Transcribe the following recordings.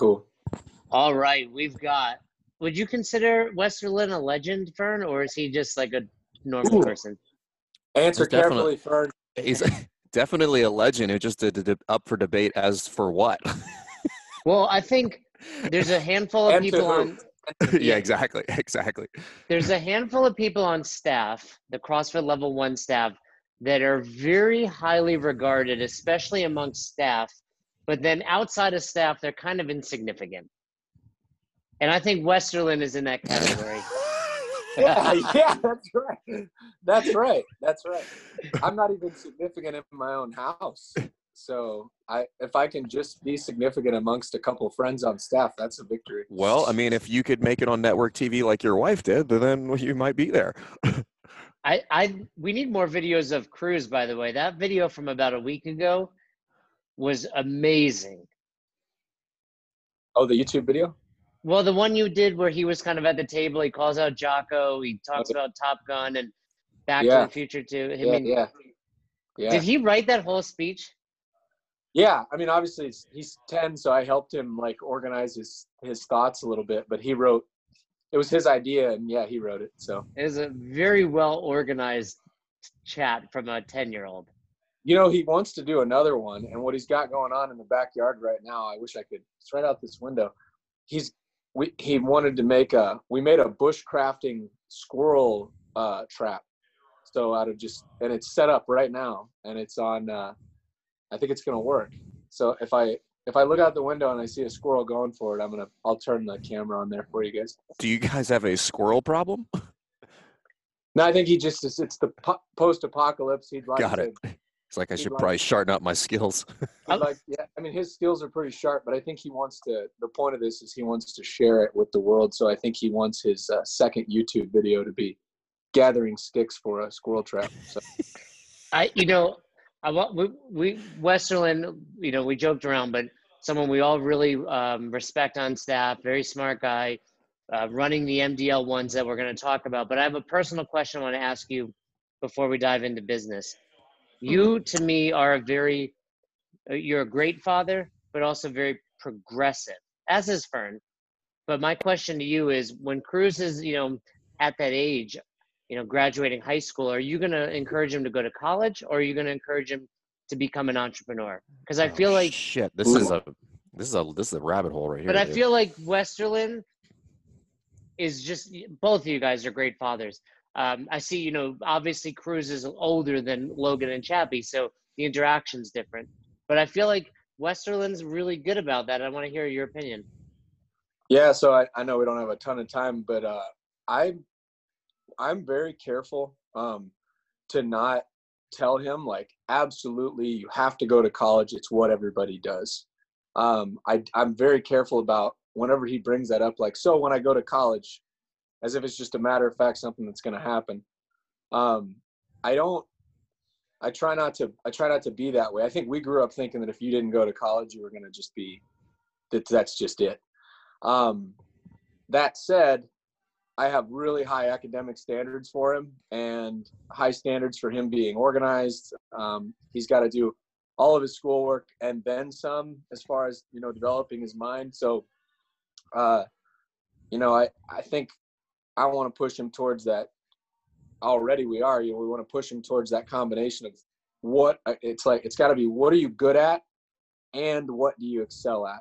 Cool. All right, we've got. Would you consider Westerlin a legend, Fern, or is he just like a normal Ooh. person? Answer He's definitely- carefully, Fern. He's definitely a legend. It just did, did up for debate as for what. Well, I think there's a handful of And people on. yeah, exactly, exactly. There's a handful of people on staff, the CrossFit Level One staff, that are very highly regarded, especially amongst staff. But then outside of staff, they're kind of insignificant. And I think Westerlin is in that category. yeah, yeah, that's right. That's right. That's right. I'm not even significant in my own house. So I if I can just be significant amongst a couple friends on staff, that's a victory. Well, I mean, if you could make it on network TV like your wife did, then you might be there. I, I we need more videos of Cruz, by the way. That video from about a week ago was amazing. Oh, the YouTube video? Well, the one you did where he was kind of at the table, he calls out Jocko, he talks Okay. about Top Gun and Back Yeah. to the Future too. I Yeah, mean, yeah. Yeah. Did he write that whole speech? Yeah, I mean, obviously he's, he's ten, so I helped him like organize his his thoughts a little bit. But he wrote, it was his idea, and yeah, he wrote it. So It was a very well organized chat from a ten year old. You know, he wants to do another one, and what he's got going on in the backyard right now, I wish I could. It's right out this window. He's we he wanted to make a we made a bushcrafting squirrel uh, trap. So out of just and it's set up right now, and it's on. Uh, I think it's gonna work. So if I if I look out the window and I see a squirrel going for it, I'm gonna I'll turn the camera on there for you guys. Do you guys have a squirrel problem? No, I think he just it's, it's the po- post-apocalypse. He'd like Got to, it. It's like I He'd should like- probably sharpen up my skills. He'd like yeah. I mean, his skills are pretty sharp, but I think he wants to. The point of this is he wants to share it with the world. So I think he wants his uh, second YouTube video to be gathering sticks for a squirrel trap. So I, you know, I want we, we Westerlin. You know, we joked around, but someone we all really um, respect on staff. Very smart guy, uh, running the MDL ones that we're going to talk about. But I have a personal question I want to ask you before we dive into business. You, to me, are a very uh, you're a great father, but also very progressive, as is Fern. But my question to you is, when Cruz is, you know, at that age, you know, graduating high school, are you going to encourage him to go to college, or are you going to encourage him to become an entrepreneur? Because I Oh, feel like, shit. This is a this is a this is a rabbit hole right here. but I dude. feel like Westerlin is just both of you guys are great fathers. Um, I see, you know, obviously Cruz is older than Logan and Chappie, so the interaction's different. But I feel like Westerlin's really good about that. I want to hear your opinion. yeah, so I, I know we don't have a ton of time, but uh, I I'm very careful um, to not tell him like absolutely you have to go to college. It's what everybody does. Um, I I'm very careful about whenever he brings that up. Like so when I go to college, as if it's just a matter of fact something that's going to happen. Um, I don't. I try not to. I try not to be that way. I think we grew up thinking that if you didn't go to college, you were going to just be that. That's just it. Um, that said, I have really high academic standards for him and high standards for him being organized. Um, he's got to do all of his schoolwork and then some as far as you know developing his mind. So, uh, you know, I I think I want to push him towards that. Already, we are. You know, we want to push him towards that combination of what uh, it's like. It's got to be what are you good at, and what do you excel at.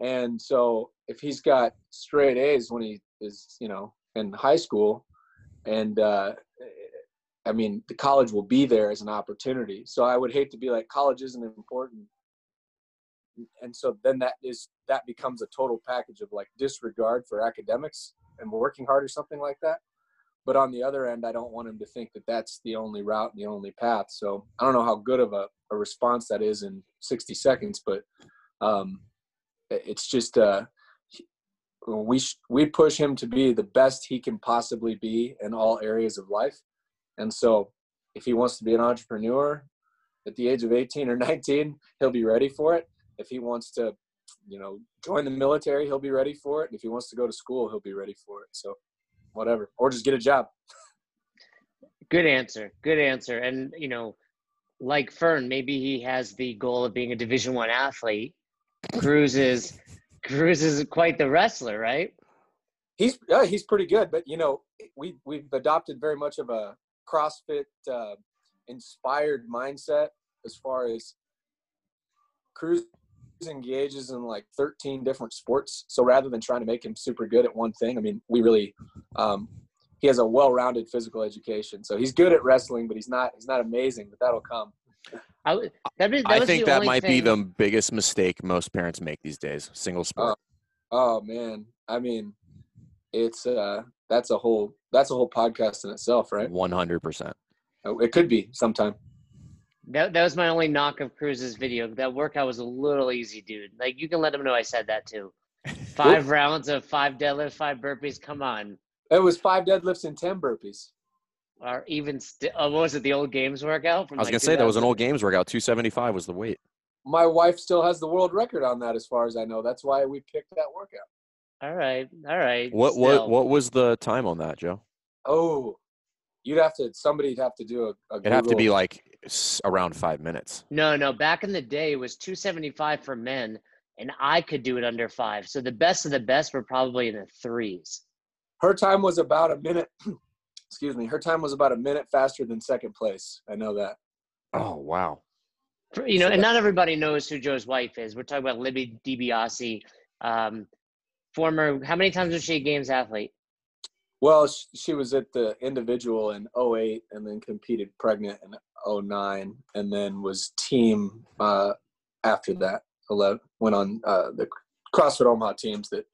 And so, if he's got straight A's when he is, you know, in high school, and uh, I mean, the college will be there as an opportunity. So I would hate to be like, college isn't important. And so then that is that becomes a total package of like disregard for academics and working hard or something like that. But on the other end, I don't want him to think that that's the only route and the only path. So I don't know how good of a, a response that is in 60 seconds, but um, it's just uh, we sh- we push him to be the best he can possibly be in all areas of life. And so if he wants to be an entrepreneur at the age of 18 or 19, he'll be ready for it. If he wants to, you know, join the military, he'll be ready for it. And if he wants to go to school, he'll be ready for it. So whatever, or just get a job. Good answer. Good answer. And you know, like Fern, maybe he has the goal of being a Division One athlete. Cruz is Cruz is quite the wrestler, right? He's he's pretty good, but you know, we we've adopted very much of a CrossFit uh, inspired mindset as far as Cruz engages in like 13 different sports. So rather than trying to make him super good at one thing, I mean, we really um, he has a well-rounded physical education. So he's good at wrestling, but he's not he's not amazing. But that'll come. I, that, that I think that might thing, be the biggest mistake most parents make these days. Single sport. Oh man, I mean, it's uh that's a whole that's a whole podcast in itself, right? One hundred percent. Uh, It could be sometime. That, that was my only knock of Cruz's video. That workout was a little easy, dude. Like you can let him know I said that too. Five rounds of five deadlifts, five burpees. Come on, It was five deadlifts and ten burpees. or even st- oh, uh, what was it? The old games workout. From I was like gonna say that was an old games workout. Two seventy five was the weight. My wife still has the world record on that, as far as I know. That's why we picked that workout. All right, all right. What still. what what was the time on that, Joe? Oh, you'd have to somebody'd have to do a. a It'd have to be like s- around five minutes. No, no. Back in the day, it was 275 for men, and I could do it under five. So the best of the best were probably in the threes. her time was about a minute. excuse me. Her time was about a minute faster than second place. I know that. Oh wow. For- You know, So and not everybody knows who Joe's wife is. We're talking about Libby DiBiase, um, former. How many times was she a games athlete? Well, she was at the individual in 08 and then competed pregnant in 09 and then was team uh, after that. 11, went on uh, the CrossFit Omaha teams that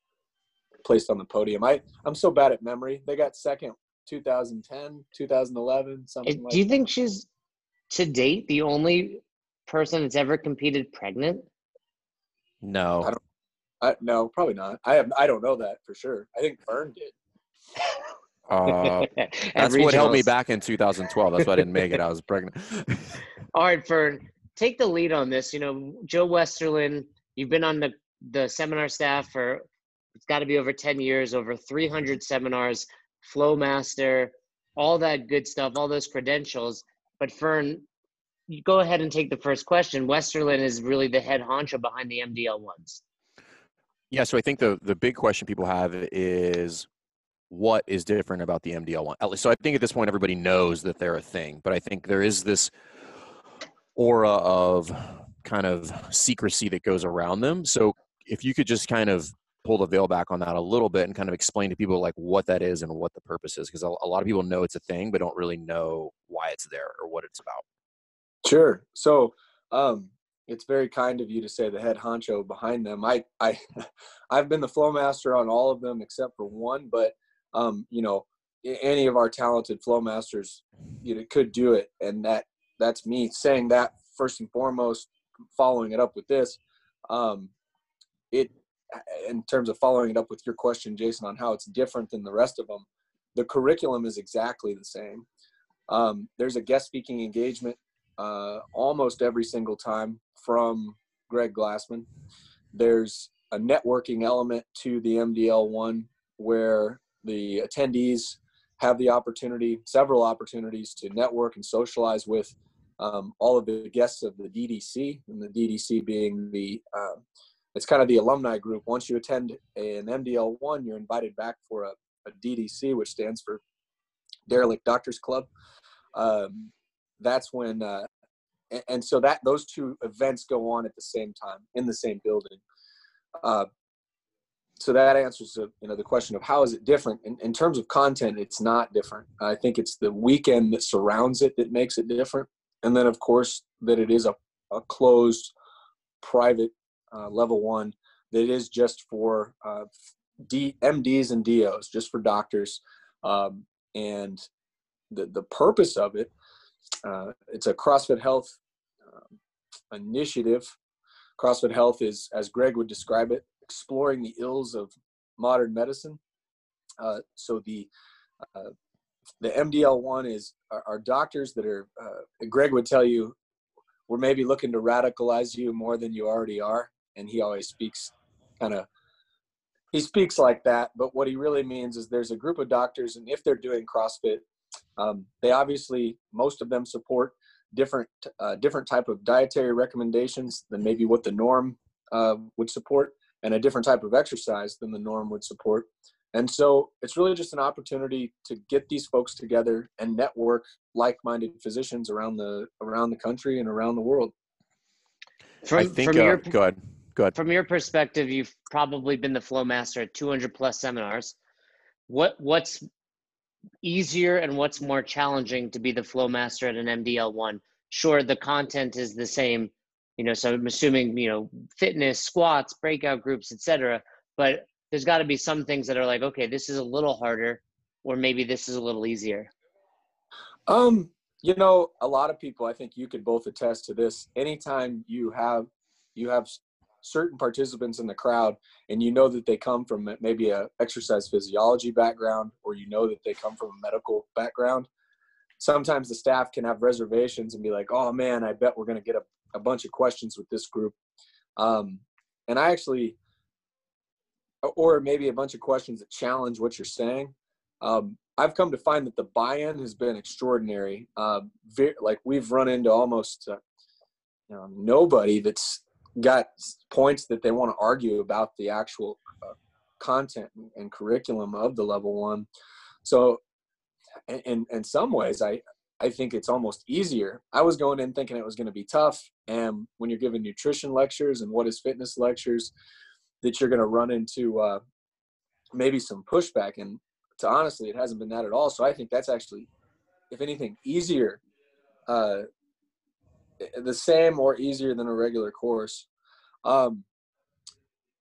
placed on the podium. I, I'm so bad at memory. They got second 2010, 2011, something Uh, like Do you think she's to date the only person that's ever competed pregnant? No. I don't- I, no, probably not. I have. I don't know that for sure. I think Fern did. Uh, At that's what held me back in 2012. That's why I didn't make it. I was pregnant. All right, Fern, take the lead on this. You know, Joe Westerlin, you've been on the, the seminar staff for, it's got to be over 10 years, over 300 seminars, Flow Master, all that good stuff, all those credentials. But Fern, you go ahead and take the first question. Westerlin is really the head honcho behind the MDL ones. Yeah, so I think the the big question people have is what is different about the MDL one? At least, so I think at this point everybody knows that they're a thing, but I think there is this aura of kind of secrecy that goes around them. So if you could just kind of pull the veil back on that a little bit and kind of explain to people like what that is and what the purpose is, because a, a lot of people know it's a thing but don't really know why it's there or what it's about. Sure. So, um, it's very kind of you to say the head honcho behind them. I, I, I've been the flow master on all of them except for one, but um, you know, any of our talented flow masters, you know, could do it, and that that's me saying that first and foremost. Following it up with this, um, it in terms of following it up with your question, Jason, on how it's different than the rest of them. The curriculum is exactly the same. Um, there's a guest speaking engagement uh, almost every single time from Greg Glassman. There's a networking element to the MDL one where the attendees have the opportunity, several opportunities to network and socialize with um, all of the guests of the DDC, and the DDC being the uh, it's kind of the alumni group. Once you attend an MDL one, you're invited back for a, a DDC, which stands for Derelict Doctors Club. Um, that's when uh, and, and so that those two events go on at the same time in the same building uh, so that answers the, you know the question of how is it different? In, in terms of content it's not different. I think it's the weekend that surrounds it that makes it different. And then of course that it is a, a closed private uh, level one that is just for uh, D, mds and dos just for doctors. Um, and the, the purpose of it uh, it's a CrossFit Health um, initiative. CrossFit Health is, as Greg would describe it, exploring the ills of modern medicine. Uh, so the uh, the MDL one is our, our doctors that are. Uh, Greg would tell you, we're maybe looking to radicalize you more than you already are, and he always speaks kind of. He speaks like that, but what he really means is there's a group of doctors, and if they're doing CrossFit, um, they obviously most of them support different uh, different type of dietary recommendations than maybe what the norm uh, would support, and a different type of exercise than the norm would support. And so it's really just an opportunity to get these folks together and network like-minded physicians around the around the country and around the world. From, I think. from Uh, your go ahead. Go ahead. from your perspective, you've probably been the flow master at 200 plus seminars. What what's easier and what's more challenging to be the flow master at an MDL one? Sure, the content is the same, you know. So I'm assuming you know fitness, squats, breakout groups, etc. But there's got to be some things that are like, okay, this is a little harder, or maybe this is a little easier. Um, you know, a lot of people, I think you could both attest to this. Anytime you have you have certain participants in the crowd and you know that they come from maybe a exercise physiology background or you know that they come from a medical background sometimes the staff can have reservations and be like oh man i bet we're going to get a, a bunch of questions with this group. Um, and i actually or maybe a bunch of questions that challenge what you're saying. Um, i've come to find that the buy-in has been extraordinary. Uh, like we've run into almost uh, you know, nobody that's got points that they want to argue about the actual uh, content and curriculum of the level one. So, in in some ways, I I think it's almost easier. I was going in thinking it was going to be tough, and when you're giving nutrition lectures and what is fitness lectures, that you're going to run into uh, maybe some pushback. And to honestly, it hasn't been that at all. So I think that's actually, if anything, easier uh, the same or easier than a regular course. Um,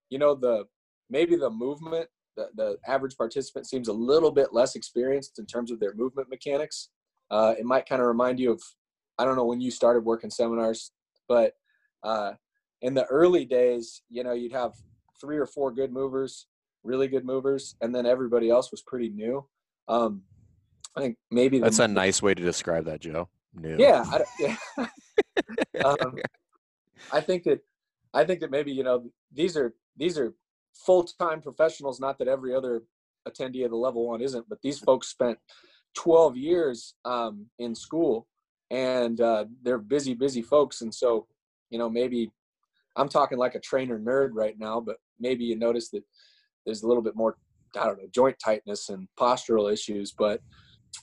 you know, the maybe the movement, the, the average participant seems a little bit less experienced in terms of their movement mechanics. Uh, it might kind of remind you of, I don't know when you started working seminars, but uh, in the early days, you know, you'd have three or four good movers, really good movers, and then everybody else was pretty new. Um, I think maybe That's a nice way to describe that, Joe. New. yeah, I, yeah. um, I think that I think that maybe you know these are these are full time professionals. Not that every other attendee of the level one isn't, but these folks spent 12 years um, in school, and uh, they're busy, busy folks. And so, you know, maybe I'm talking like a trainer nerd right now, but maybe you notice that there's a little bit more, I don't know, joint tightness and postural issues, but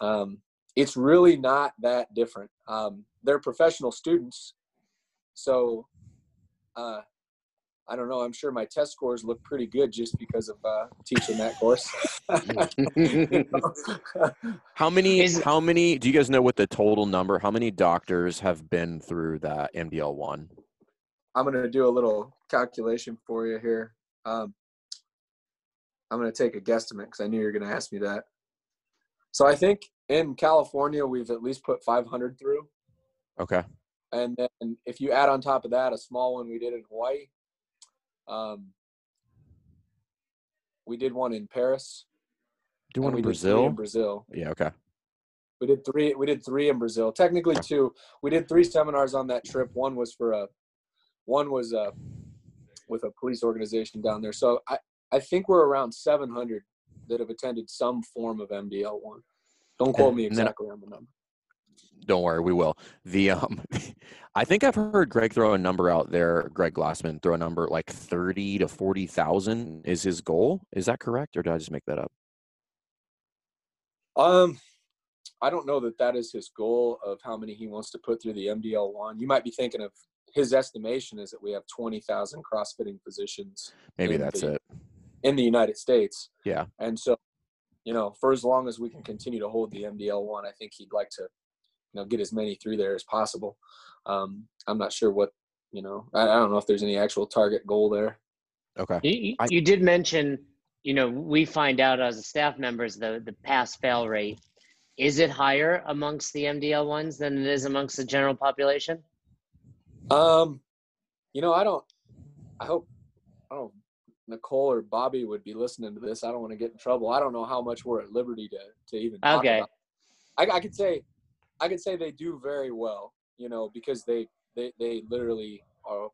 um, it's really not that different. Um, they're professional students, so uh, I don't know. I'm sure my test scores look pretty good just because of uh, teaching that course. How many? Is- how many? Do you guys know what the total number? How many doctors have been through that MDL one? I'm going to do a little calculation for you here. Um, I'm going to take a guesstimate because I knew you were going to ask me that. So I think in California we've at least put 500 through, Okay. and then if you add on top of that a small one we did in Hawaii, um, we did one in Paris. Do one in Brazil? In Brazil, Yeah. Okay. we did three. We did three in Brazil. Technically two. We did three seminars on that trip. One was for a, one was uh with a police organization down there. So I I think we're around 700 that have attended some form of MDL one. Don't quote And- me then- exactly on the number. Don't worry, we will. The um, I think I've heard Greg throw a number out there. Greg Glassman throw a number like thirty to forty thousand is his goal. Is that correct, or did I just make that up? Um, I don't know that that is his goal of how many he wants to put through the MDL one. You might be thinking of his estimation is that we have 20,000 CrossFitting physicians Maybe that's the- it. in the United States. Yeah. And so, you know, for as long as we can continue to hold the MDL one, I think he'd like to, you know, get as many through there as possible. Um, I'm not sure what, you know, I, I don't know if there's any actual target goal there. Okay. You, you- I- did mention, you know, we find out as staff members the the pass fail rate. Is it higher amongst the MDL ones than it is amongst the general population? Um, you know, I don't. I hope. I don't. Nicole or Bobby would be listening to this. I don't want to get in trouble. I don't know how much we're at liberty to to even talk Okay. about. I, I could say, I could say they do very well. You know, because they they they literally are.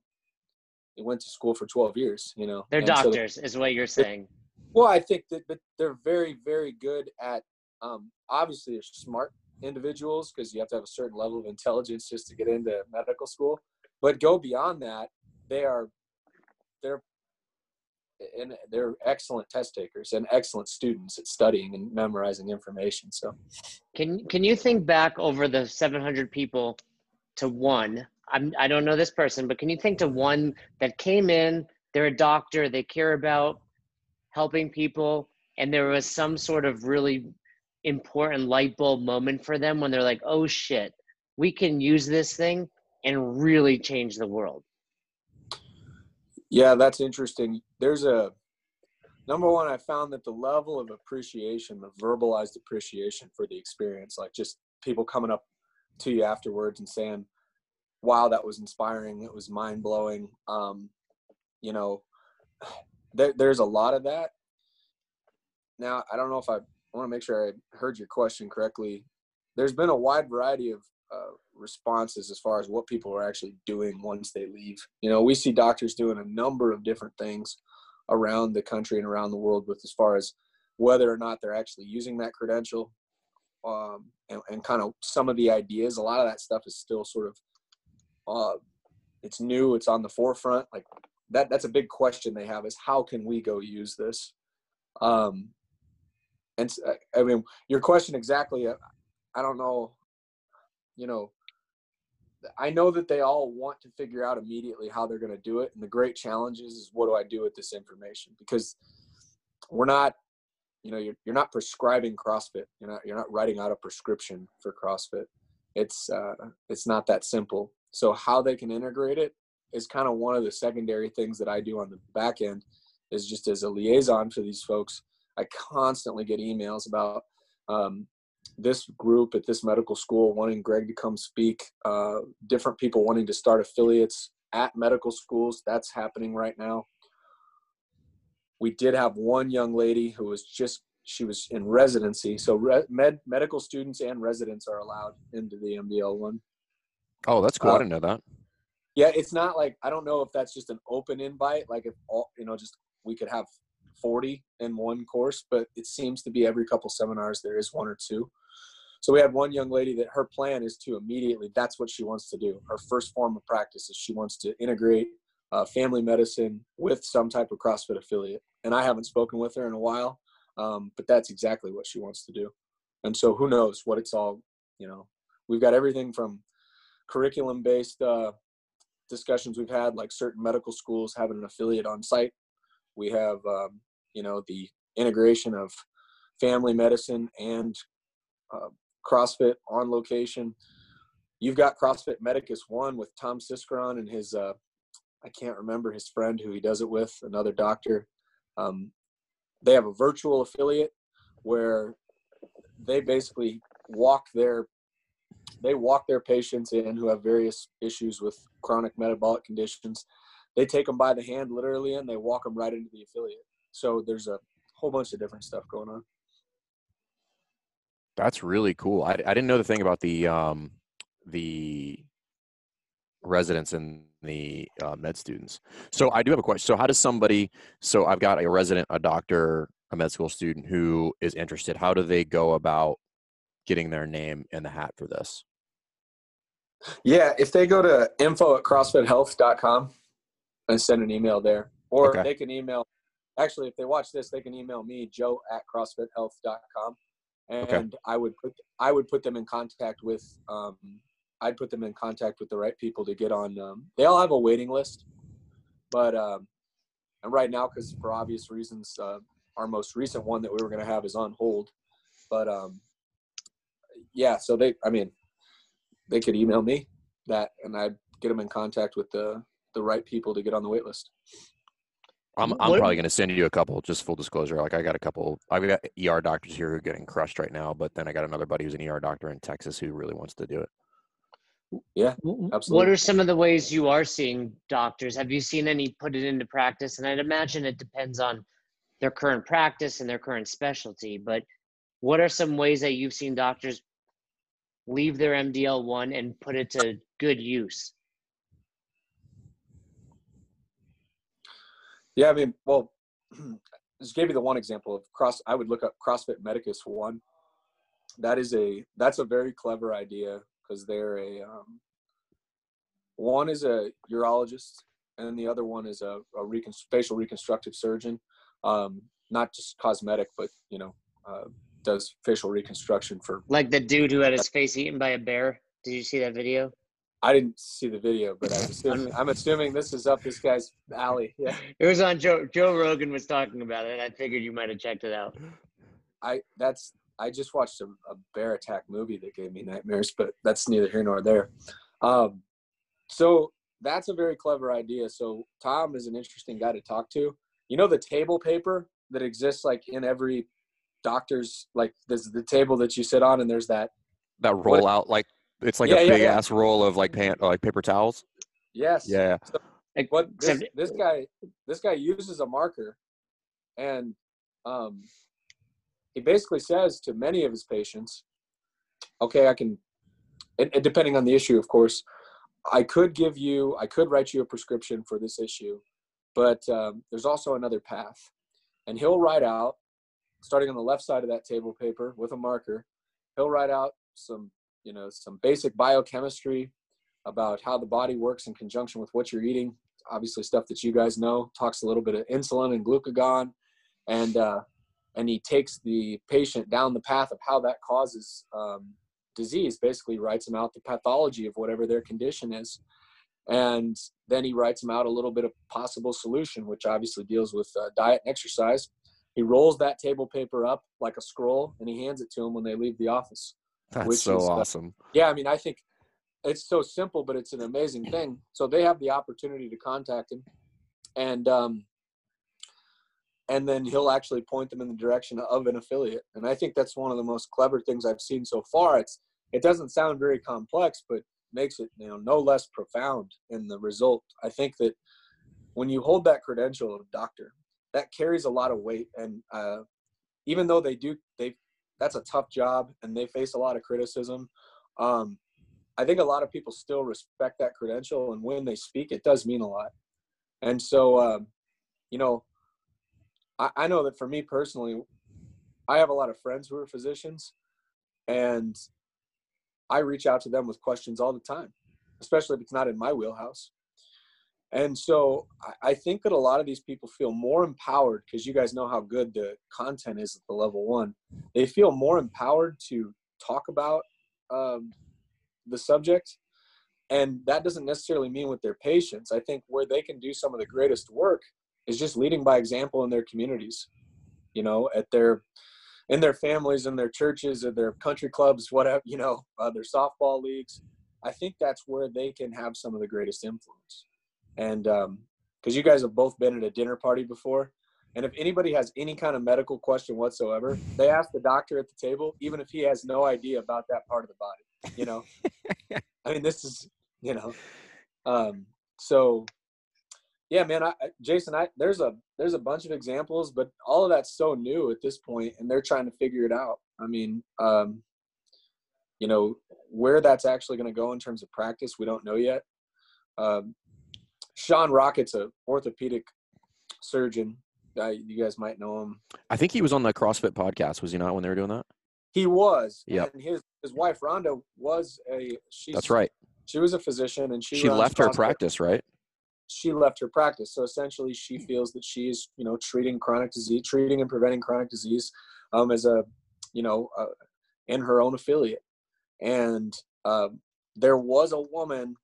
They went to school for twelve years. You know, They're and so they- doctors, is what you're saying. well, I think that, that they're very, very good at. Um, obviously, they're smart individuals because you have to have a certain level of intelligence just to get into medical school. But go beyond that, they are they're and they're excellent test takers and excellent students at studying and memorizing information. So, can can you think back over the 700 people to one? I'm I don't know this person, but can you think to one that came in? They're a doctor. They care about helping people, and there was some sort of really important light bulb moment for them when they're like, "Oh shit, we can use this thing and really change the world." Yeah, that's interesting. There's a number one, I found that the level of appreciation, the verbalized appreciation for the experience, like just people coming up to you afterwards and saying, wow, that was inspiring. It was mind blowing. Um, you know, there, there's a lot of that. Now, I don't know if I, I want to make sure I heard your question correctly. There's been a wide variety of uh, responses as far as what people are actually doing once they leave. You know, we see doctors doing a number of different things around the country and around the world with as far as whether or not they're actually using that credential um, and, and kind of some of the ideas. A lot of that stuff is still sort of uh, it's new, it's on the forefront. Like that, that's a big question they have is how can we go use this? Um, and I mean, your question exactly, uh, I don't know you know, I know that they all want to figure out immediately how they're going to do it. And the great challenge is, is what do I do with this information? Because we're not, you know, you're, you're not prescribing CrossFit. You're not, you're not writing out a prescription for CrossFit. It's, uh, it's not that simple. So how they can integrate it is kind of one of the secondary things that I do on the back end is just as a liaison for these folks. I constantly get emails about, um, this group at this medical school wanting Greg to come speak, uh, different people wanting to start affiliates at medical schools. That's happening right now. We did have one young lady who was just she was in residency. So re- med medical students and residents are allowed into the MDL one. Oh, that's cool. Uh, I didn't know that. Yeah, it's not like I don't know if that's just an open invite, like if all you know, just we could have 40 in one course, but it seems to be every couple seminars there is one or two. So we had one young lady that her plan is to immediately, that's what she wants to do. Her first form of practice is she wants to integrate uh, family medicine with some type of CrossFit affiliate. And I haven't spoken with her in a while, um, but that's exactly what she wants to do. And so who knows what it's all, you know, we've got everything from curriculum based uh, discussions we've had, like certain medical schools having an affiliate on site. We have, um, you know, the integration of family medicine and uh, CrossFit on location. You've got CrossFit Medicus One with Tom Siskaron and his uh, I can't remember his friend who he does it with, another doctor. Um, they have a virtual affiliate where they basically walk their they walk their patients in who have various issues with chronic metabolic conditions. They take them by the hand literally and they walk them right into the affiliate. So there's a whole bunch of different stuff going on. That's really cool. I, I didn't know the thing about the um, the residents and the uh, med students. So I do have a question. So how does somebody? So I've got a resident, a doctor, a med school student who is interested. How do they go about getting their name in the hat for this? Yeah, if they go to info at crossfithealth.com and send an email there, or okay. they can email. Actually, if they watch this, they can email me, Joe at crossfithealth.com and okay. I would put I would put them in contact with um, I'd put them in contact with the right people to get on. Um, they all have a waiting list, but um, and right now, because for obvious reasons, uh, our most recent one that we were going to have is on hold. But um, yeah, so they I mean they could email me that, and I'd get them in contact with the the right people to get on the wait list. I'm I'm what? probably going to send you a couple. Just full disclosure, like I got a couple. I've got ER doctors here who are getting crushed right now, but then I got another buddy who's an ER doctor in Texas who really wants to do it. Yeah, absolutely. What are some of the ways you are seeing doctors? Have you seen any put it into practice? And I'd imagine it depends on their current practice and their current specialty. But what are some ways that you've seen doctors leave their MDL one and put it to good use? Yeah, I mean, well, just gave you the one example of cross. I would look up CrossFit Medicus one. That is a that's a very clever idea because they're a um, one is a urologist and the other one is a, a recon- facial reconstructive surgeon. Um, not just cosmetic, but you know, uh, does facial reconstruction for. Like the dude who had his face eaten by a bear. Did you see that video? I didn't see the video, but I'm assuming, I'm assuming this is up this guy's alley. Yeah, It was on Joe. Joe Rogan was talking about it, and I figured you might have checked it out. I that's I just watched a, a bear attack movie that gave me nightmares, but that's neither here nor there. Um, so that's a very clever idea. So Tom is an interesting guy to talk to. You know the table paper that exists like in every doctor's like there's the table that you sit on and there's that That roll out like it's like Yeah, a yeah, big yeah. ass roll of like pan, like paper towels. yes Yeah. Like, what this, this guy this guy uses a marker and um, he basically says to many of his patients okay i can and, and depending on the issue of course i could give you i could write you a prescription for this issue but um, there's also another path and he'll write out starting on the left side of that table paper with a marker he'll write out some you know some basic biochemistry about how the body works in conjunction with what you're eating. Obviously stuff that you guys know talks a little bit of insulin and glucagon and uh, and he takes the patient down the path of how that causes um, disease basically writes them out the pathology of whatever their condition is and then he writes them out a little bit of possible solution which obviously deals with uh, diet and exercise. He rolls that table paper up like a scroll and he hands it to them when they leave the office That's Which so is, uh, awesome. yeah i mean i think it's so simple but it's an amazing thing. So they have the opportunity to contact him and um and then he'll actually point them in the direction of an affiliate. And i think that's one of the most clever things i've seen so far. It's it doesn't sound very complex but makes it you know no less profound in the result. I think that when you hold that credential of doctor that carries a lot of weight. And uh, even though they do they that's a tough job and they face a lot of criticism um, I think a lot of people still respect that credential, and when they speak, it does mean a lot. And so, um, you know, I, I know that for me personally, I have a lot of friends who are physicians, and I reach out to them with questions all the time, especially if it's not in my wheelhouse. And so I, think that a lot of these people feel more empowered because you guys know how good the content is at the level one. They feel more empowered to talk about um, the subject and that doesn't necessarily mean with their patients i think where they can do some of the greatest work is just leading by example in their communities you know at their in their families in their churches or their country clubs whatever you know uh, their softball leagues. I think that's where they can have some of the greatest influence and um because you guys have both been at a dinner party before. And if anybody has any kind of medical question whatsoever they ask the doctor at the table even if he has no idea about that part of the body you know? I mean this is you know? Um so yeah man I, I- jason i there's a there's a bunch of examples but all of that's so new at this point and they're trying to figure it out. I mean um you know where that's actually going to go in terms of practice we don't know yet. Um sean Rockett's a orthopedic surgeon uh, you guys might know him I think he was on the CrossFit podcast. Was he not when they were doing that? he was Yeah. and his his wife rhonda was a she's That's right. she was a physician and she She, left her practice, right? she left her practice. So essentially, she feels that she's you know treating chronic disease, treating and preventing chronic disease, um, as a you know uh, in her own affiliate. And um, there was a woman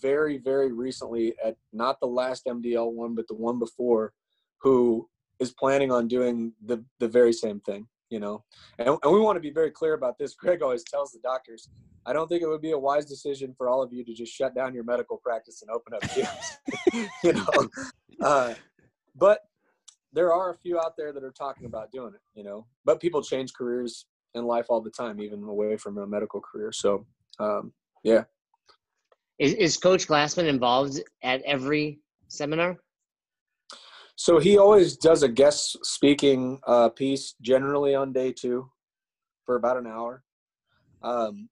very very recently at not the last MDL one, but the one before, who is planning on doing the the very same thing. You know, and, and we want to be very clear about this. Greg always tells the doctors, I don't think it would be a wise decision for all of you to just shut down your medical practice and open up gyms. you know, uh, but there are a few out there that are talking about doing it. You know, but people change careers in life all the time, even away from a medical career. So, um, yeah, Is, is Coach Glassman involved at every seminar? so he always does a guest speaking uh, piece, generally on day two, for about an hour. Um,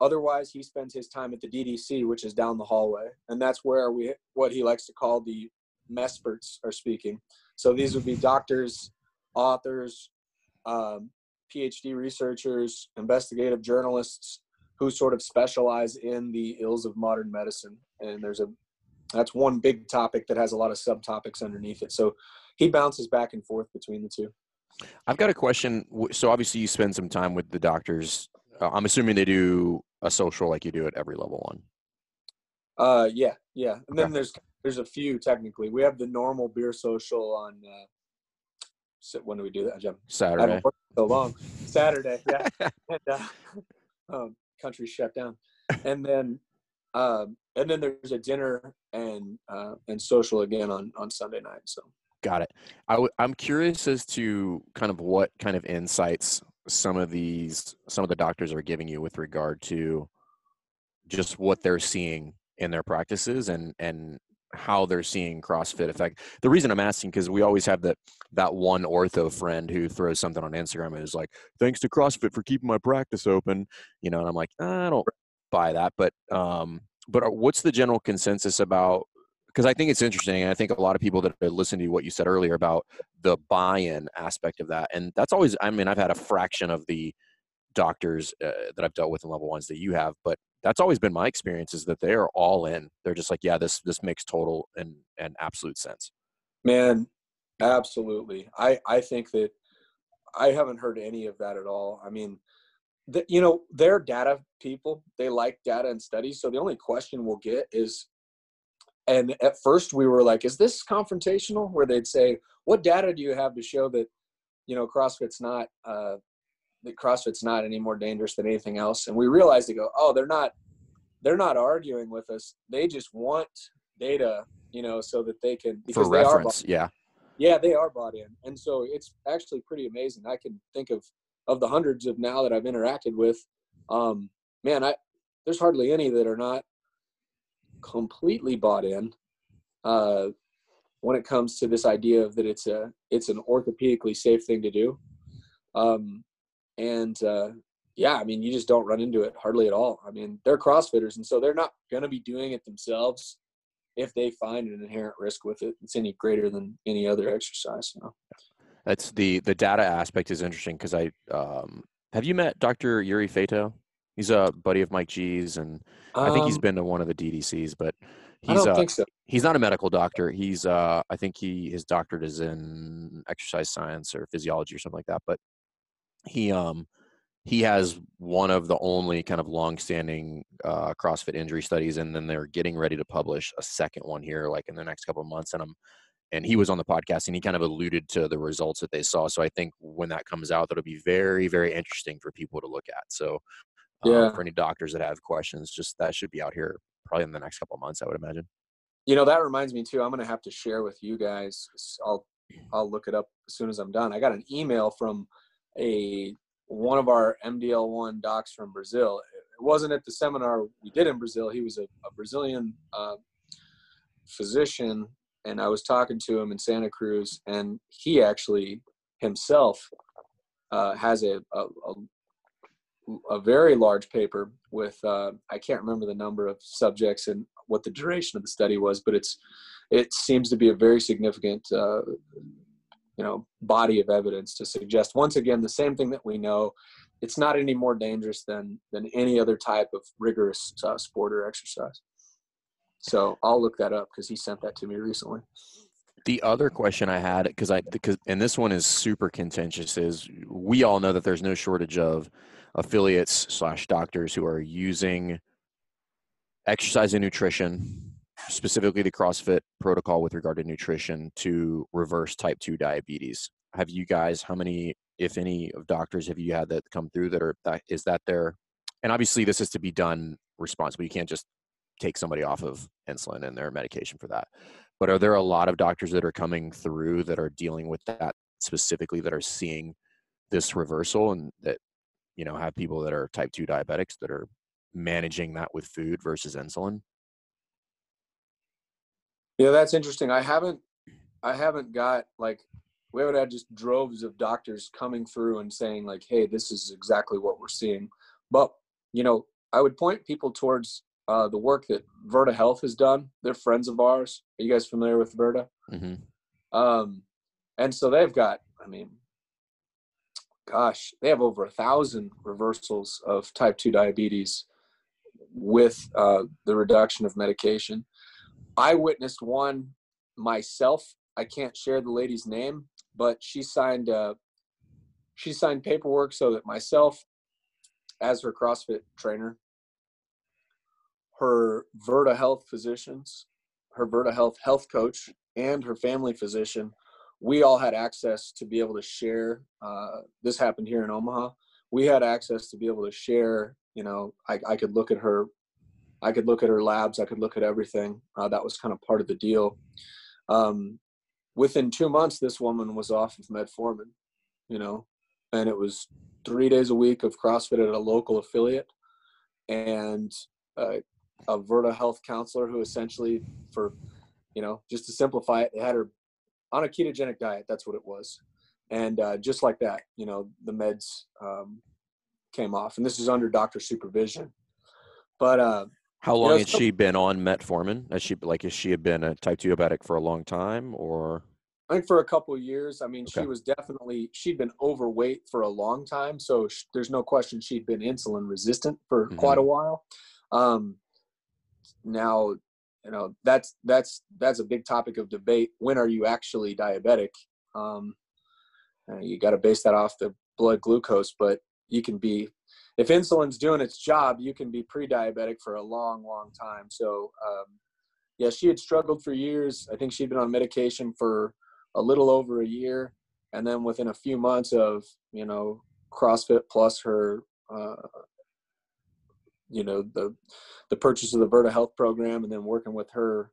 otherwise, he spends his time at the DDC, which is down the hallway, and that's where we what he likes to call the mesperts are speaking. So these would be doctors, authors, um, PhD researchers, investigative journalists who sort of specialize in the ills of modern medicine. And there's a that's one big topic that has a lot of subtopics underneath it. So he bounces back and forth between the two. I've got a question. So obviously you spend some time with the doctors. Uh, I'm assuming they do a social like you do at every level one. Uh, yeah, yeah. And then there's there's a few technically. We have the normal beer social on. Uh, when do we do that, Jim? Saturday. so long. Saturday, yeah. and, uh, um, country shut down, and then um, and then there's a dinner and uh, and social again on on Sunday night. So got it. i w- I'm curious as to kind of what kind of insights some of these some of the doctors are giving you with regard to just what they're seeing in their practices and and how they're seeing CrossFit affect. The reason I'm asking because we always have that that one ortho friend who throws something on Instagram and is like, "Thanks to CrossFit for keeping my practice open," you know, and I'm like, I don't buy that, but um, but uh, what's the general consensus about? Because I think it's interesting, and I think a lot of people that listen to what you said earlier about the buy-in aspect of that, and that's always. I mean, I've had a fraction of the doctors uh, that I've dealt with in level ones that you have, but that's always been my experience is that they are all in. They're just like, yeah, this this makes total and and absolute sense. Man, absolutely. I I think that I haven't heard any of that at all. I mean, the, you know, they're data people. They like data and studies. So the only question we'll get is, and at first we were like, is this confrontational? Where they'd say, what data do you have to show that, you know, CrossFit's not uh, that CrossFit's not any more dangerous than anything else. And we realized to go, oh, they're not they're not arguing with us. They just want data, you know, so that they can because for reference, yeah. Yeah, they are bought in. And so it's actually pretty amazing. I can think of of the hundreds of now that I've interacted with, um, man, I there's hardly any that are not completely bought in. Uh, when it comes to this idea of that it's a it's an orthopedically safe thing to do. Um, and uh, yeah, I mean, you just don't run into it hardly at all. I mean, they're CrossFitters, and so they're not going to be doing it themselves if they find an inherent risk with it. It's any greater than any other exercise. You know? That's the the data aspect is interesting because I um, have you met Dr. Yuri Feito? He's a buddy of Mike G's, and um, I think he's been to one of the DDCs, but he's uh, so. he's not a medical doctor. He's uh, I think he his doctorate is in exercise science or physiology or something like that. But he um he has one of the only kind of long-standing uh, CrossFit injury studies, and then they're getting ready to publish a second one here, like in the next couple of months. And I'm, and he was on the podcast, and he kind of alluded to the results that they saw. So I think when that comes out, that'll be very, very interesting for people to look at. So, um, yeah, for any doctors that have questions, just that should be out here probably in the next couple of months, I would imagine. You know, that reminds me too. I'm going to have to share with you guys. I'll, I'll look it up as soon as I'm done. I got an email from a one of our MDL1 docs from Brazil. It wasn't at the seminar we did in Brazil. He was a, a Brazilian uh, physician, and I was talking to him in Santa Cruz, and he actually himself uh, has a, a, a, a, very large paper with uh, I can't remember the number of subjects and what the duration of the study was, but it's it seems to be a very significant uh, you know body of evidence to suggest once again the same thing that we know it's not any more dangerous than than any other type of rigorous uh, sport or exercise. So i'll look that up because he sent that to me recently. The other question i had because i because and this one is super contentious is we all know that there's no shortage of affiliates slash doctors who are using exercise and nutrition specifically the CrossFit protocol with regard to nutrition to reverse type 2 diabetes. Have you guys, how many, if any, of doctors have you had that come through that are, that, is that their, and obviously this is to be done responsibly. You can't just take somebody off of insulin and their medication for that. But are there a lot of doctors that are coming through that are dealing with that specifically that are seeing this reversal and that, you know, have people that are type 2 diabetics that are managing that with food versus insulin? Yeah, that's interesting. I haven't I haven't got like we haven't had just droves of doctors coming through and saying like, hey, this is exactly what we're seeing. But you know, I would point people towards uh, the work that Virta Health has done. They're friends of ours. Are you guys familiar with Virta? Mm-hmm. Um, and so they've got, I mean, gosh, they have over a thousand reversals of type two diabetes with uh, the reduction of medication I witnessed one myself. I can't share the lady's name, but she signed uh, she signed paperwork so that myself, as her CrossFit trainer, her Virta Health physicians, her Virta Health health coach, and her family physician, we all had access to be able to share. Uh, this happened here in Omaha. We had access to be able to share. You know, I, I could look at her I could look at her labs. I could look at everything. Uh, that was kind of part of the deal. Um, within two months, this woman was off of metformin, you know, and it was three days a week of CrossFit at a local affiliate, and uh, a Virta Health counselor who essentially, for you know, just to simplify it, had her on a ketogenic diet. That's what it was, and uh, just like that, you know, the meds um, came off, and this is under doctor supervision. But uh, how long has she been on metformin? Has she like has she been a type two diabetic for a long time or? I think for a couple years. I mean, okay. she was definitely she'd been overweight for a long time, so she, there's no question she'd been insulin resistant for mm-hmm. quite a while. Um, now, you know that's that's that's a big topic of debate. When are you actually diabetic? Um, you got to base that off the blood glucose, but you can be if insulin's doing its job, you can be pre-diabetic for a long, long time. So, um, yeah, she had struggled for years. I think she'd been on medication for a little over a year, and then within a few months of you know CrossFit plus her, uh, you know the the purchase of the Virta Health program, and then working with her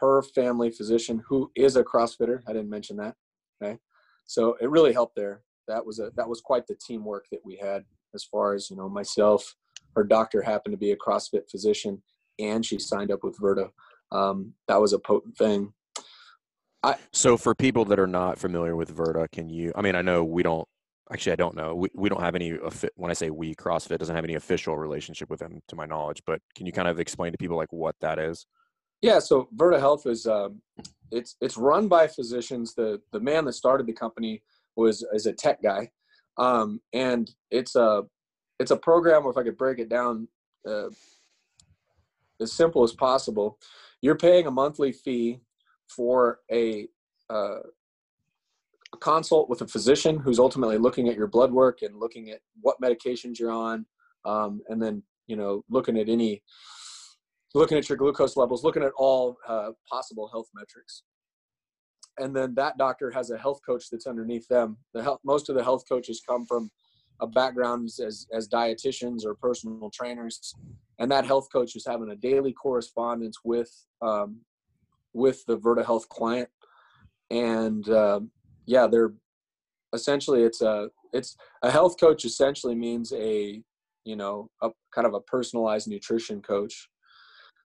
her family physician who is a CrossFitter. I didn't mention that. Okay, so it really helped there. That was a that was quite the teamwork that we had as far as you know myself her doctor happened to be a crossfit physician and she signed up with Virta. Um, that was a potent thing. I, so for people that are not familiar with Virta can you i mean i know we don't actually i don't know. We, we don't have any when i say we crossfit doesn't have any official relationship with them to my knowledge but can you kind of explain to people like what that is? Yeah so Virta health is um, it's it's run by physicians. The the man that started the company was is a tech guy um, and it's a it's a program where if I could break it down uh, as simple as possible, you're paying a monthly fee for a, uh, a consult with a physician who's ultimately looking at your blood work and looking at what medications you're on, um, and then you know looking at any looking at your glucose levels, looking at all uh, possible health metrics and then that doctor has a health coach that's underneath them. The health, most of the health coaches come from a background as as dietitians or personal trainers, and that health coach is having a daily correspondence with um, with the Virta Health client, and uh, yeah, they're essentially it's a it's a health coach essentially means a you know a kind of a personalized nutrition coach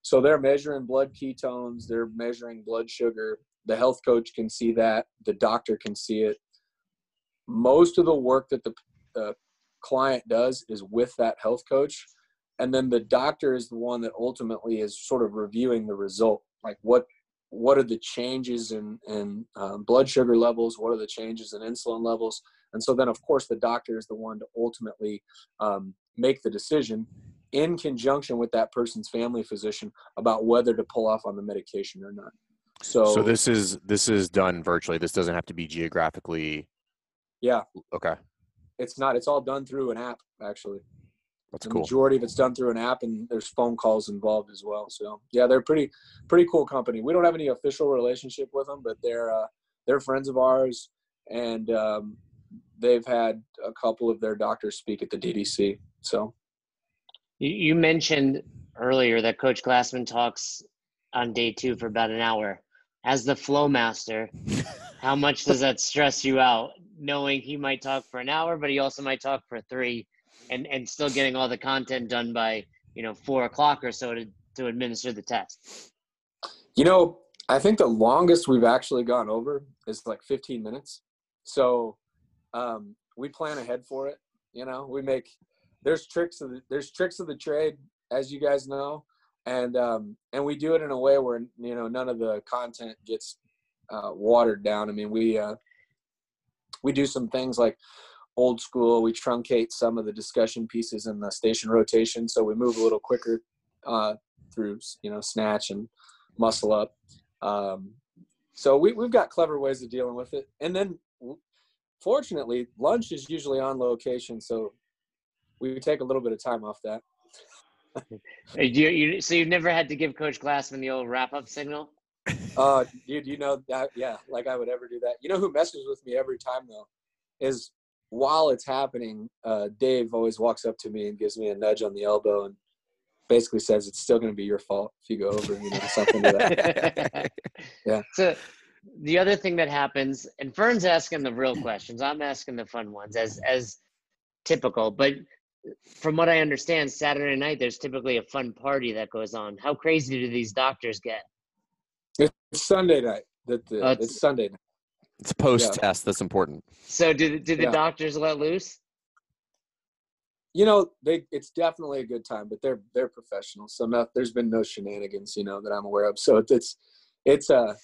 so they're measuring blood ketones they're measuring blood sugar. The health coach can see that the doctor can see it. Most of the work that the, the client does is with that health coach and then the doctor is the one that ultimately is sort of reviewing the result. Like what what are the changes in in um, blood sugar levels? What are the changes in insulin levels? And so then of course the doctor is the one to ultimately um, make the decision in conjunction with that person's family physician about whether to pull off on the medication or not so, so this is this is done virtually. This doesn't have to be geographically. Yeah. Okay. It's not. It's all done through an app, actually. That's the cool. majority of it's done through an app, and there's phone calls involved as well. So yeah, they're pretty pretty cool company. We don't have any official relationship with them, but they're uh, they're friends of ours, and um, they've had a couple of their doctors speak at the DDC. So you mentioned earlier that Coach Glassman talks on day two for about an hour as the flow master, how much does that stress you out knowing he might talk for an hour, but he also might talk for three and, and still getting all the content done by, you know, four o'clock or so to, to administer the test? You know, I think the longest we've actually gone over is like 15 minutes. So um, we plan ahead for it. You know, we make there's tricks of the, there's tricks of the trade, as you guys know and um, and we do it in a way where you know none of the content gets uh, watered down. I mean, we uh, we do some things like old school. We truncate some of the discussion pieces in the station rotation, so we move a little quicker uh, through you know snatch and muscle up. Um, so we, we've got clever ways of dealing with it. And then fortunately, lunch is usually on location. So we take a little bit of time off that. you, you, so you've never had to give Coach Glassman the old wrap up signal? Uh, dude, you know that? Yeah, like I would ever do that. You know who messes with me every time though is while it's happening, uh, Dave always walks up to me and gives me a nudge on the elbow and basically says it's still going to be your fault if you go over, you know, something like that. yeah. So the other thing that happens, and Fern's asking the real questions. I'm asking the fun ones, as as typical. But from what I understand, Saturday night there's typically a fun party that goes on. How crazy do these doctors get? It's Sunday night. That the, oh, it's, it's Sunday night. It's post test. Yeah. That's important. So, do do the yeah. doctors let loose? You know, they it's definitely a good time, but they're they're professionals. So not, there's been no shenanigans, you know, that I'm aware of. So it's it's a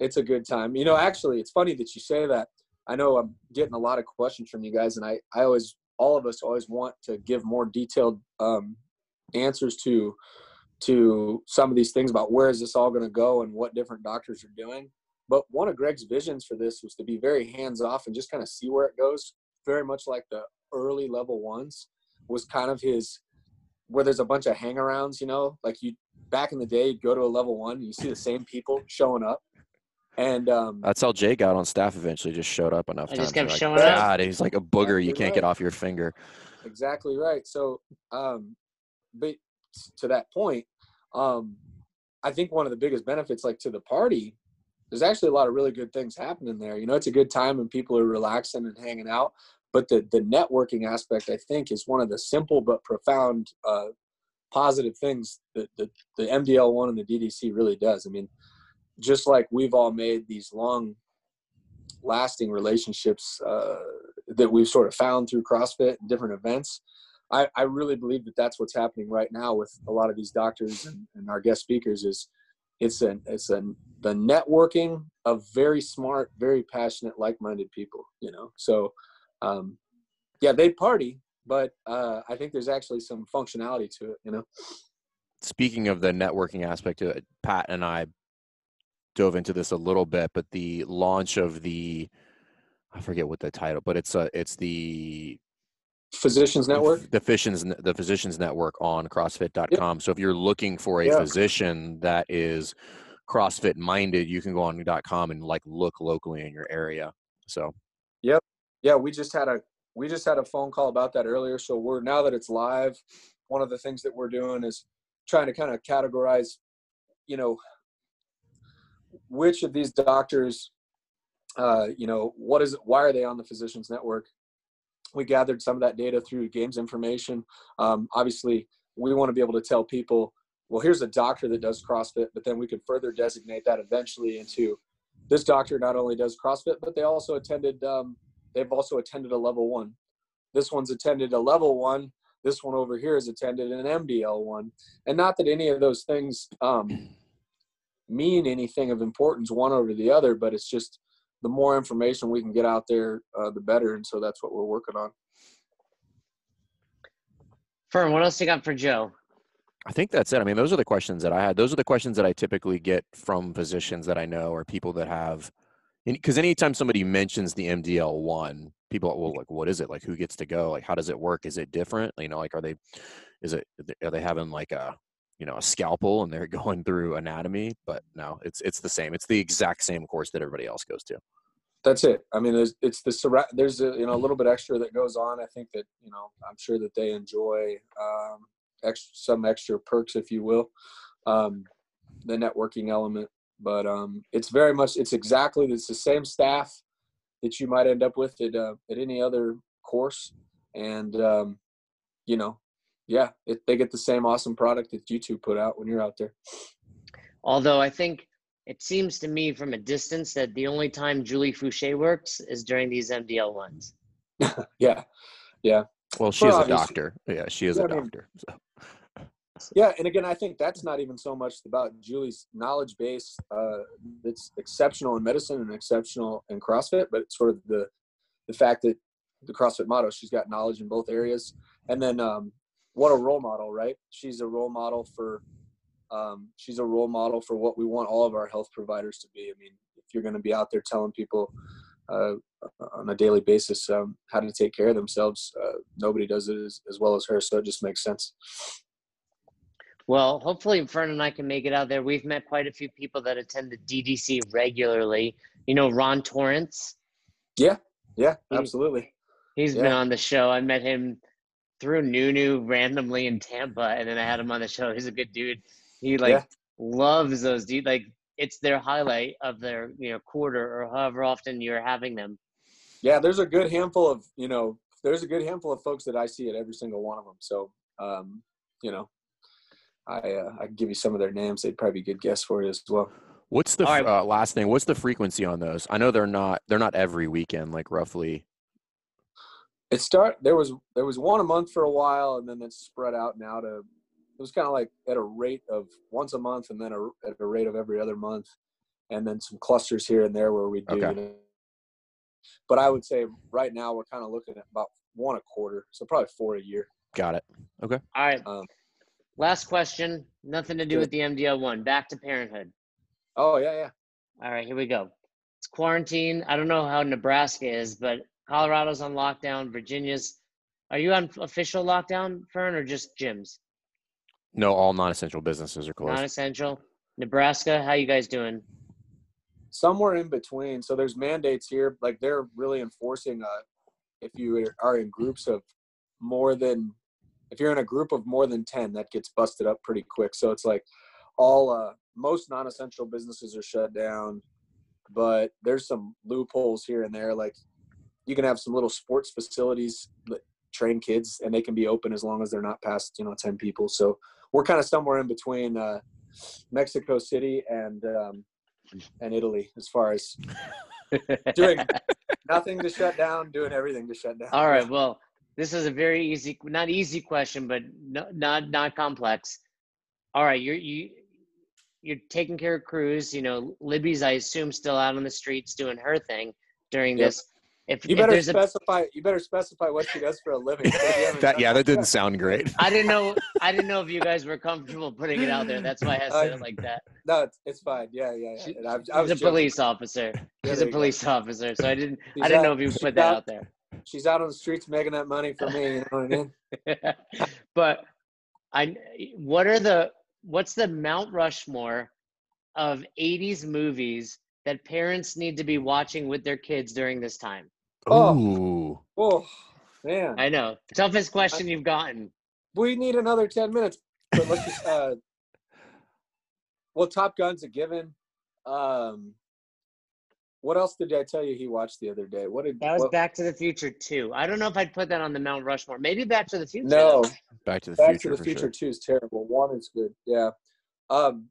it's a good time. You know, actually, it's funny that you say that. I know I'm getting a lot of questions from you guys, and I I always all of us always want to give more detailed um, answers to to some of these things about where is this all going to go and what different doctors are doing. But one of Greg's visions for this was to be very hands off and just kind of see where it goes, very much like the early level ones was kind of his where there's a bunch of hangarounds, you know, like you back in the day, you'd go to a level one, and you see the same people showing up. And um, that's how Jay got on staff eventually, just showed up enough I times. Just kept like, showing up. God, he's like a booger exactly you can't right. get off your finger. Exactly right. So, um, but to that point, um, I think one of the biggest benefits, like to the party, there's actually a lot of really good things happening there. You know, it's a good time and people are relaxing and hanging out. But the the networking aspect, I think, is one of the simple but profound uh, positive things that the, the MDL one and the DDC really does. I mean, just like we've all made these long lasting relationships uh, that we've sort of found through CrossFit and different events. I, I, really believe that that's what's happening right now with a lot of these doctors and, and our guest speakers is it's an it's an the networking of very smart, very passionate, like-minded people. You know, so um, yeah, they party, but uh, I think there's actually some functionality to it. You know. Speaking of the networking aspect of it, Pat and I dove into this a little bit, but the launch of the I forget what the title, but it's a it's the physicians network? the physicians the physicians network on crossfit.com yep. so if you're looking for a physician that is crossfit minded you can go on .com and like look locally in your area. So yep. Yeah we just had a we just had a phone call about that earlier. So we're now that it's live one of the things that we're doing is trying to kind of categorize you know which of these doctors uh, you know what is why are they on the physicians network? We gathered some of that data through games information. Um, obviously we want to be able to tell people well here's a doctor that does crossfit but then we could further designate that eventually into this doctor not only does crossfit but they also attended um, they've also attended a level one. This one's attended a level one. This one over here has attended an mdl one. And not that any of those things um, mean anything of importance one over the other, but it's just the more information we can get out there, uh, the better. And so that's what we're working on. Fern, what else you got for Joe? I think that's it. I mean, those are the questions that I had. Those are the questions that I typically get from physicians that I know or people that have, because anytime somebody mentions the MDL one, people are, well, like, what is it? Like, who gets to go? Like, how does it work? Is it different? You know, like, are they, is it, are they having like a, you know a scalpel and they're going through anatomy but no it's it's the same. It's the exact same course that everybody else goes to. That's it. I mean there's it's the there's a, you know a little bit extra that goes on i think that you know i'm sure that they enjoy um extra, some extra perks if you will um the networking element but um it's very much it's exactly it's the same staff that you might end up with at uh, at any other course and um you know yeah, it, they get the same awesome product that you two put out when you're out there. Although I think it seems to me from a distance that the only time Julie Foucher works is during these MDL ones. yeah, yeah. Well, she well, is a doctor. Yeah, she is yeah, a doctor. so. Yeah, and again, I think that's not even so much about Julie's knowledge base. Uh, it's exceptional in medicine and exceptional in CrossFit, but it's sort of the the fact that the CrossFit motto, she's got knowledge in both areas. And then um, what a role model, right? She's a role model for Um, she's a role model for what we want all of our health providers to be. I mean, if you're going to be out there telling people uh, on a daily basis um, how to take care of themselves, uh, nobody does it as, as well as her. So it just makes sense. Well, hopefully Fern and I can make it out there. We've met quite a few people that attend the DDC regularly. You know, Ron Torrance. Yeah, yeah, absolutely. He's yeah. been on the show. I met him through Nunu randomly in Tampa, and then I had him on the show. He's a good dude. He like yeah. loves those dude. Like it's their highlight of their you know quarter or however often you're having them. Yeah, there's a good handful of you know there's a good handful of folks that I see at every single one of them. So um, you know I uh, I give you some of their names. They'd probably be good guests for it as well. What's the right. uh, last thing? What's the frequency on those? I know they're not they're not every weekend, like roughly. It start there was there was one a month for a while, and then it spread out now to it was kind of like at a rate of once a month, and then a, at a rate of every other month, and then some clusters here and there where we do. Okay. But I would say right now we're kind of looking at about one a quarter, so probably four a year. Got it. Okay. All right. Um, Last question. Nothing to do with the MDL one. Back to parenthood. Oh yeah, yeah. All right, here we go. It's quarantine. I don't know how Nebraska is, but Colorado's on lockdown. Virginia's. Are you on official lockdown, Fern, or just gyms? No, all non-essential businesses are closed. Non-essential. Nebraska, how you guys doing? Somewhere in between. So there's mandates here. Like they're really enforcing. Uh, if you are in groups of more than if you're in a group of more than 10 that gets busted up pretty quick so it's like all uh most non-essential businesses are shut down but there's some loopholes here and there like you can have some little sports facilities that train kids and they can be open as long as they're not past you know 10 people so we're kind of somewhere in between uh mexico city and um and italy as far as doing nothing to shut down doing everything to shut down all right well this is a very easy, not easy question, but no, not not complex. All right, you're you you're taking care of Cruz. You know, Libby's, I assume, still out on the streets doing her thing during yep. this. If you better if specify, a, you better specify what she does for a living. that yeah, that didn't sound great. I didn't know. I didn't know if you guys were comfortable putting it out there. That's why I said uh, it like that. No, it's, it's fine. Yeah, yeah. yeah. She, I, I she's a police officer. She's a police go. officer. So I didn't. She's I didn't out, know if you put that out, out there she's out on the streets making that money for me. You know what I mean? but I, what are the what's the Mount Rushmore of '80s movies that parents need to be watching with their kids during this time? Oh, oh, man! I know toughest question I, you've gotten. We need another ten minutes, but let's just. Uh, well, Top Gun's a given. Um, what else did I tell you he watched the other day? What did that was what, Back to the Future two? I don't know if I'd put that on the Mount Rushmore. Maybe Back to the Future. No, Back to the Back Future. Back to the Future sure. two is terrible. One is good. Yeah. Um,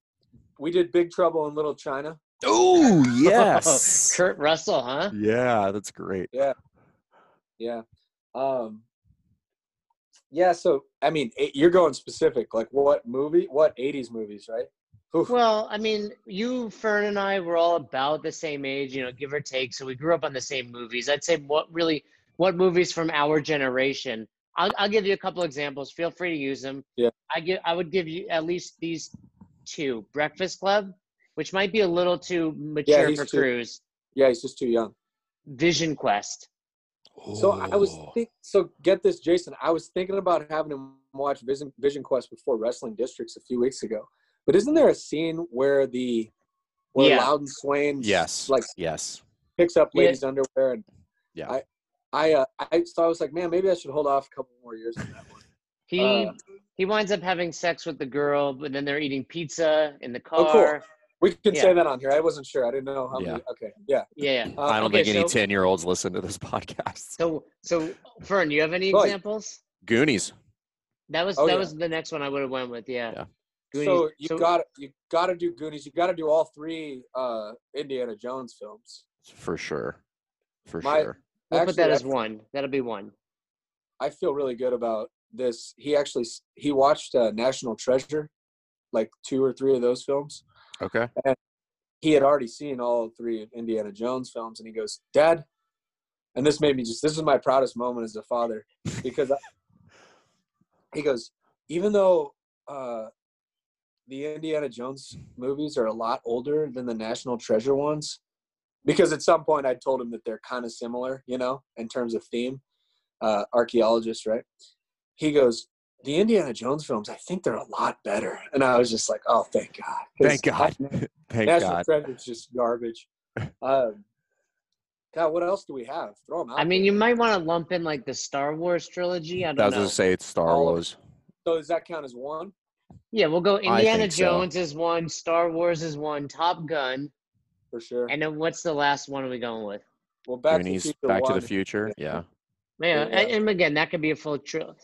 we did Big Trouble in Little China. Oh yes, Kurt Russell, huh? Yeah, that's great. Yeah, yeah, um, yeah. So I mean, you're going specific. Like what movie? What '80s movies, right? Oof. Well, I mean, you, Fern, and I were all about the same age, you know, give or take. So we grew up on the same movies. I'd say what really, what movies from our generation. I'll, I'll give you a couple examples. Feel free to use them. Yeah. I give, I would give you at least these two: Breakfast Club, which might be a little too mature yeah, for too, Cruz. Yeah, he's just too young. Vision Quest. So I was think so. Get this, Jason. I was thinking about having him watch Vision Vision Quest before Wrestling Districts a few weeks ago but isn't there a scene where the where yeah. Louden Swain yes like yes picks up ladies' yeah. underwear and yeah I I uh, I so I was like man maybe I should hold off a couple more years on that one. He uh, he winds up having sex with the girl, but then they're eating pizza in the car. Oh, cool. We can yeah. say that on here. I wasn't sure. I didn't know how yeah. many. Okay. Yeah. Yeah. Uh, I don't okay, think any ten year olds listen to this podcast. So so Fern, you have any examples? Goonies. That was oh, that was the next one I would have went with. Yeah. yeah. Goonies. So you so, got you got to do Goonies. You got to do all three uh, Indiana Jones films. For sure, for My, sure. We'll actually, put that as one. That'll be one. I feel really good about this. He actually he watched uh, National Treasure, like two or three of those films. Okay. And he had already seen all three Indiana Jones films, and he goes, "Dad," and this made me just. This is my proudest moment as a father because I, he goes, even though uh, the Indiana Jones movies are a lot older than the National Treasure ones because at some point I told him that they're kind of similar, you know, in terms of theme. Uh, archaeologist, right? He goes, the Indiana Jones films, I think they're a lot better. And I was just like, oh, thank God. Thank God. thank National God. Treasure is just garbage. Um, God, what else do we have? Throw them out. I mean, there. you might want to lump in like the Star Wars trilogy. I I don't was know. gonna say it's Star All of Wars. so does that count as one? Yeah, we'll go. Indiana think so. Jones is one. Star Wars is one. Top Gun, For sure. and then what's the last one are we going with? well, back to, the Goonies, Future Back to the Future. Yeah. Yeah, Yeah. And, and again, that could be a full trilogy.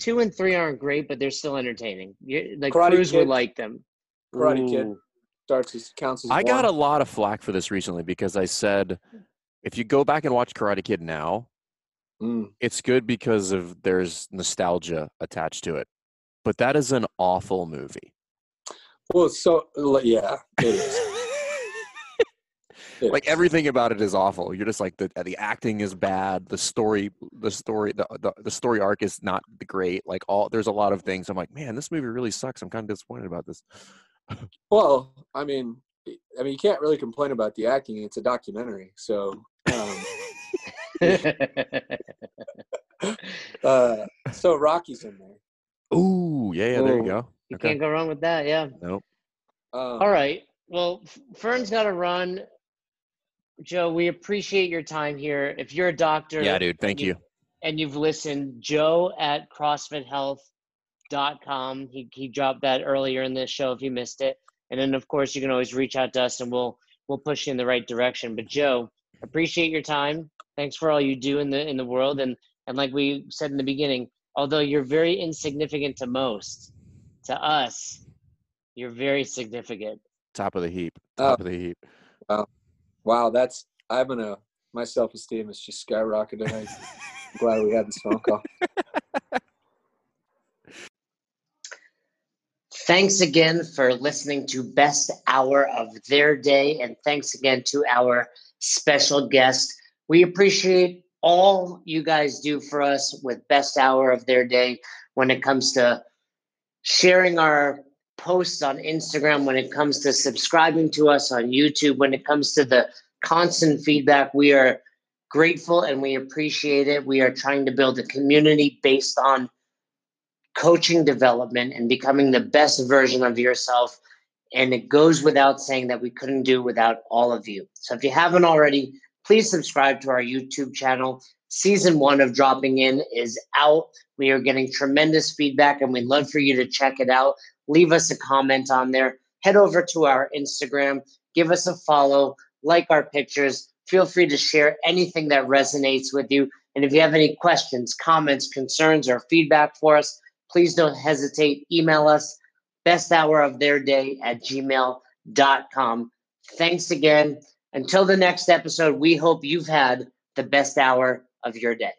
Two and three aren't great, but they're still entertaining. You, like Karate Cruz would like them. Karate Kid. Ooh. starts as counts as I got a lot of flack for this recently because I said if you go back and watch Karate Kid now, Mm. it's good because of there's nostalgia attached to it. But that is an awful movie. Well, so yeah, it is. It like everything about it is awful. You're just like the the acting is bad. The story, the story, the, the the story arc is not great. Like all there's a lot of things. I'm like, man, this movie really sucks. I'm kind of disappointed about this. Well, I mean, I mean, you can't really complain about the acting. It's a documentary, so. Um, uh, so Rocky's in there. Ooh, yeah, yeah. There you go. you Okay. can't go wrong with that. Yeah. Nope. Um, All right. Well, Fern's got to run. Joe, we appreciate your time here. If you're a doctor, Yeah, dude. Thank and you. and you've listened, Joe at CrossFitHealth.com. He he dropped that earlier in this show if you missed it. And then of course you can always reach out to us and we'll we'll push you in the right direction. But Joe, appreciate your time. Thanks for all you do in the in the world. And and like we said in the beginning, although you're very insignificant to most, to us, you're very significant. Top of the heap. Oh. Top of the heap. Wow, that's uh, I'm gonna my self esteem is just skyrocketing. I'm glad we had this phone call. Thanks again for listening to Best Hour of Their Day. And thanks again to our special guest. We appreciate all you guys do for us with Best Hour of Their Day when it comes to sharing our posts on Instagram, when it comes to subscribing to us on YouTube, when it comes to the constant feedback. We are grateful and we appreciate it. We are trying to build a community based on coaching development and becoming the best version of yourself. And it goes without saying that we couldn't do without all of you. So if you haven't already, please subscribe to our YouTube channel. Season one of Dropping In is out. We are getting tremendous feedback and we'd love for you to check it out. Leave us a comment on there. Head over to our Instagram, give us a follow, like our pictures. Feel free to share anything that resonates with you. And if you have any questions, comments, concerns, or feedback for us, please don't hesitate. Email us best hour of their day at gmail.com. Thanks again. Until the next episode, we hope you've had the best hour of your day.